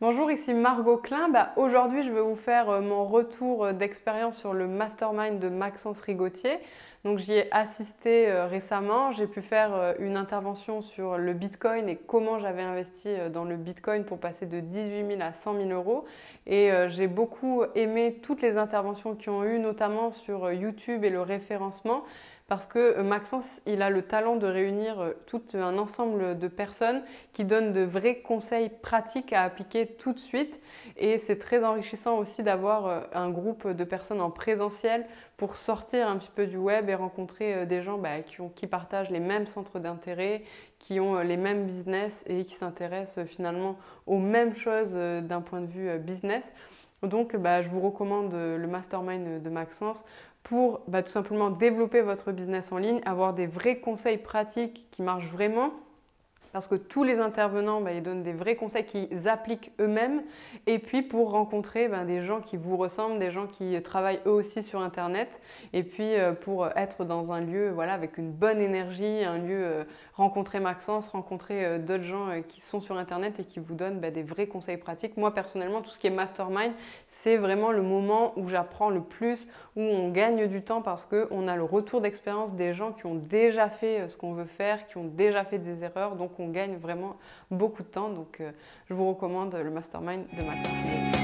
Bonjour, ici Margot Klein. Bah, Aujourd'hui, je vais vous faire euh, mon retour euh, d'expérience sur le mastermind de Maxence Rigotier. Donc, j'y ai assisté euh, récemment. J'ai pu faire une intervention sur le Bitcoin et comment j'avais investi dans le Bitcoin pour passer de 18 000 à 100 000 euros. Et j'ai beaucoup aimé toutes les interventions qui ont eu, notamment sur YouTube et le référencement parce que euh, Maxence, il a le talent de réunir euh, tout un ensemble de personnes qui donnent de vrais conseils pratiques à appliquer tout de suite. Et c'est très enrichissant aussi d'avoir euh, un groupe de personnes en présentiel pour sortir un petit peu du web et rencontrer des gens bah, qui, qui, partagent les mêmes centres d'intérêt, qui ont les mêmes business et qui s'intéressent finalement aux mêmes choses d'un point de vue business. Donc, bah, je vous recommande le mastermind de Maxence pour bah, tout simplement développer votre business en ligne, avoir des vrais conseils pratiques qui marchent vraiment parce que tous les intervenants, bah, ils donnent des vrais conseils qu'ils appliquent eux-mêmes. Et puis pour rencontrer bah, des gens qui vous ressemblent, des gens qui travaillent eux aussi sur Internet. Et puis euh, pour être dans un lieu voilà, avec une bonne énergie, un lieu, euh, rencontrer Maxence, rencontrer euh, d'autres gens qui sont sur Internet et qui vous donnent bah, des vrais conseils pratiques. Moi personnellement, tout ce qui est mastermind, c'est vraiment le moment où j'apprends le plus, où on gagne du temps parce qu'on a le retour d'expérience des gens qui ont déjà fait ce qu'on veut faire, qui ont déjà fait des erreurs. Donc on gagne vraiment beaucoup de temps. Donc, euh, je vous recommande le mastermind de Max